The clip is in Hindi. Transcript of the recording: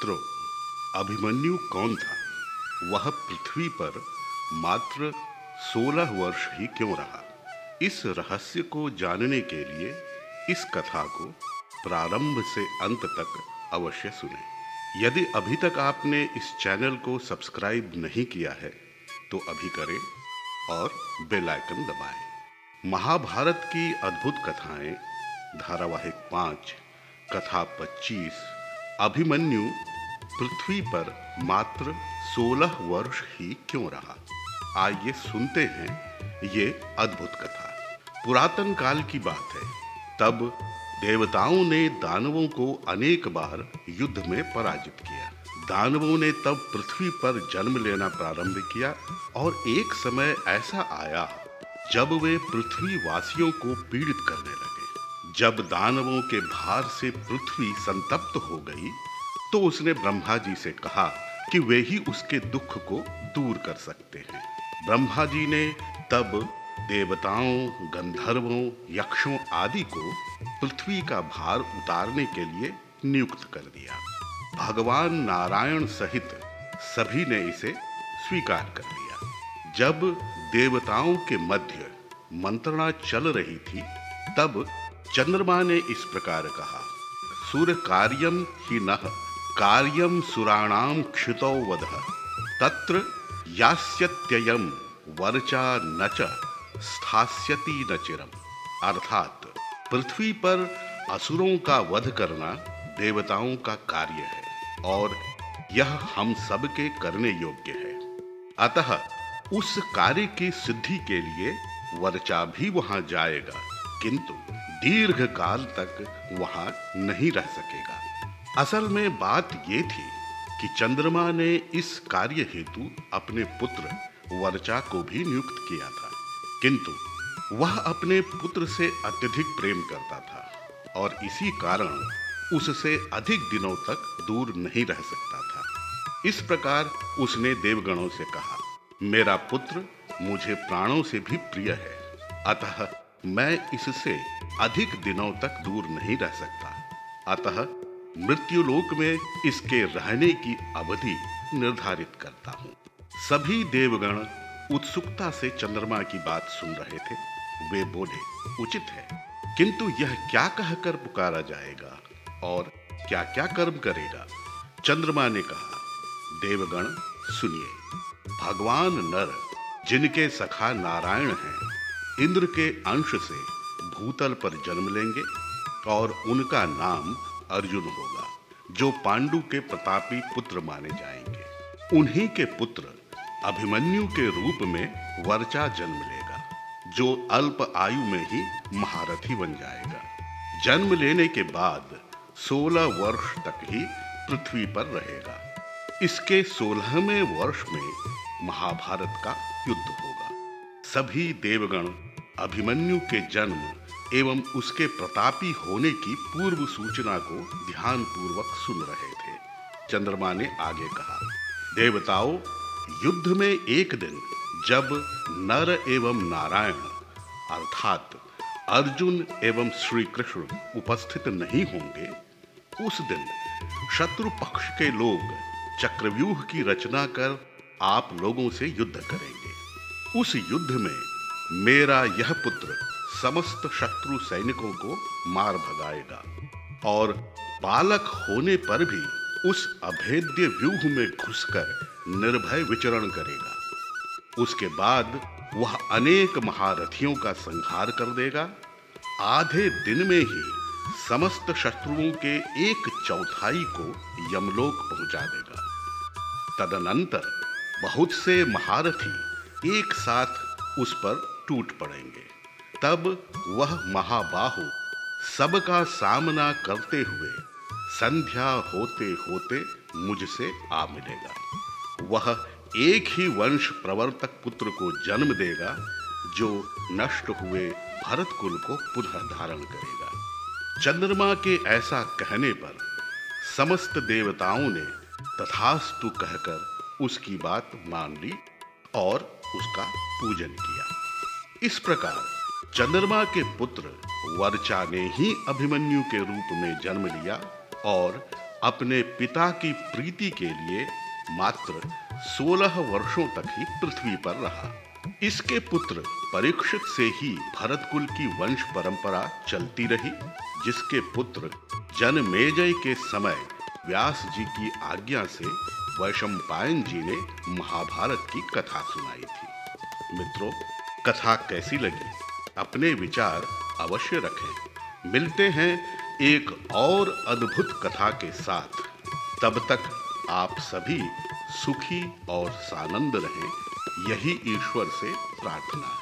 पुत्र, अभिमन्यु कौन था? वह पृथ्वी पर मात्र 16 वर्ष ही क्यों रहा? इस रहस्य को जानने के लिए इस कथा को प्रारंभ से अंत तक अवश्य सुने। यदि अभी तक आपने इस चैनल को सब्सक्राइब नहीं किया है तो अभी करें और बेल आइकन दबाएँ। महाभारत की अद्भुत कथाएँ, धारावाहिक पाँच, कथा पच्चीस, अभिमन्यु पृथ्वी पर मात्र सोलह वर्ष ही क्यों रहा? आइए सुनते हैं ये अद्भुत कथा। पुरातन काल की बात है। तब देवताओं ने दानवों को अनेक बार युद्ध में पराजित किया। दानवों ने तब पृथ्वी पर जन्म लेना प्रारंभ किया और एक समय ऐसा आया जब वे पृथ्वी वासियों को पीड़ित करने लगे। जब दानवों के भार से पृथ्वी संतप्त हो गई तो उसने ब्रह्मा जी से कहा कि वे ही उसके दुख को दूर कर सकते हैं। ब्रह्मा जी ने तब देवताओं, गंधर्वों, यक्षों आदि को पृथ्वी का भार उतारने के लिए नियुक्त कर दिया। भगवान नारायण सहित सभी ने इसे स्वीकार कर लिया। जब देवताओं के मध्य मंत्रणा चल रही थी, तब चंद्रमा ने इस प्रकार कहा सूर्य कार्यम ही न। कार्यम सुराणाम क्षितो वध। तत्र यास्यत्ययम वर्चा न च, स्थास्यति न चिरम। अर्थात, पृथ्वी पर असुरों का वध करना देवताओं का कार्य है, और यह हम सब के करने योग्य है। अतः, उस कार्य की सिद्धि के लिए वर्चा भी वहाँ जाएगा, किंतु दीर्घ काल तक वहाँ नहीं रह सकेगा। असल में बात ये थी कि चंद्रमा ने इस कार्य हेतु अपने पुत्र वर्चा को भी नियुक्त किया था। किंतु वह अपने पुत्र से अत्यधिक प्रेम करता था और इसी कारण उससे अधिक दिनों तक दूर नहीं रह सकता था। इस प्रकार उसने देवगणों से कहा, मेरा पुत्र मुझे प्राणों से भी प्रिय है, अतः मैं इससे अधिक दिनों तक दूर नहीं रह सकता। अतः मृत्युलोक में इसके रहने की अवधि निर्धारित करता हूँ। सभी देवगण उत्सुकता से चंद्रमा की बात सुन रहे थे। वे बोले, उचित है। किंतु यह क्या कहकर पुकारा जाएगा और क्या क्या कर्म करेगा? चंद्रमा ने कहा, देवगण, सुनिए। भगवान नर, जिनके सखा नारायण हैं, इंद्र के अंश से भूतल पर जन्म लेंगे और उनका नाम अर्जुन होगा, जो पांडु के प्रतापी पुत्र माने जाएँगे। उन्हीं के पुत्र अभिमन्यु के रूप में वर्चा जन्म लेगा, जो अल्प आयु में ही महारथी बन जाएगा। जन्म लेने के बाद सोलह वर्ष तक ही पृथ्वी पर रहेगा। इसके सोलहवें वर्ष में महाभारत का युद्ध होगा। सभी देवगण अभिमन्यु के जन्म एवं उसके प्रतापी होने की पूर्व सूचना को ध्यान पूर्वक सुन रहे थे। चंद्रमा ने आगे कहा, देवताओं, युद्ध में एक दिन जब नर एवं नारायण, अर्थात अर्जुन एवं श्री कृष्ण उपस्थित नहीं होंगे, उस दिन शत्रु पक्ष के लोग चक्रव्यूह की रचना कर आप लोगों से युद्ध करेंगे। उस युद्ध में मेरा यह पुत्र समस्त शत्रु सैनिकों को मार भगाएगा। और बालक होने पर भी उस अभेद्य व्यूह में घुसकर निर्भय विचरण करेगा। उसके बाद वह अनेक महारथियों का संहार कर देगा। आधे दिन में ही समस्त शत्रुओं के एक चौथाई को यमलोक पहुँचा देगा। तदनंतर बहुत से महारथी एक साथ उस पर टूट पड़ेंगे। तब वह महाबाहु सबका सामना करते हुए संध्या होते होते मुझसे आ मिलेगा। वह एक ही वंश प्रवर्तक पुत्र को जन्म देगा, जो नष्ट हुए भरत कुल को पुनः धारण करेगा। चंद्रमा के ऐसा कहने पर समस्त देवताओं ने तथास्तु कहकर उसकी बात मान ली और उसका पूजन किया। इस प्रकार चंद्रमा के पुत्र वर्चा ने ही अभिमन्यु के रूप में जन्म लिया और अपने पिता की प्रीति के लिए मात्र 16 वर्षों तक ही पृथ्वी पर रहा। इसके पुत्र परीक्षित से ही भरत कुल की वंश परंपरा चलती रही, जिसके पुत्र जनमेजय के समय व्यास जी की आज्ञा से वैशंपायन जी ने महाभारत की कथा सुनाई थी। मित्रों, कथा कैसी लगी? अपने विचार अवश्य रखें। मिलते हैं एक और अद्भुत कथा के साथ। तब तक आप सभी सुखी और सानंद रहें। यही ईश्वर से प्रार्थना।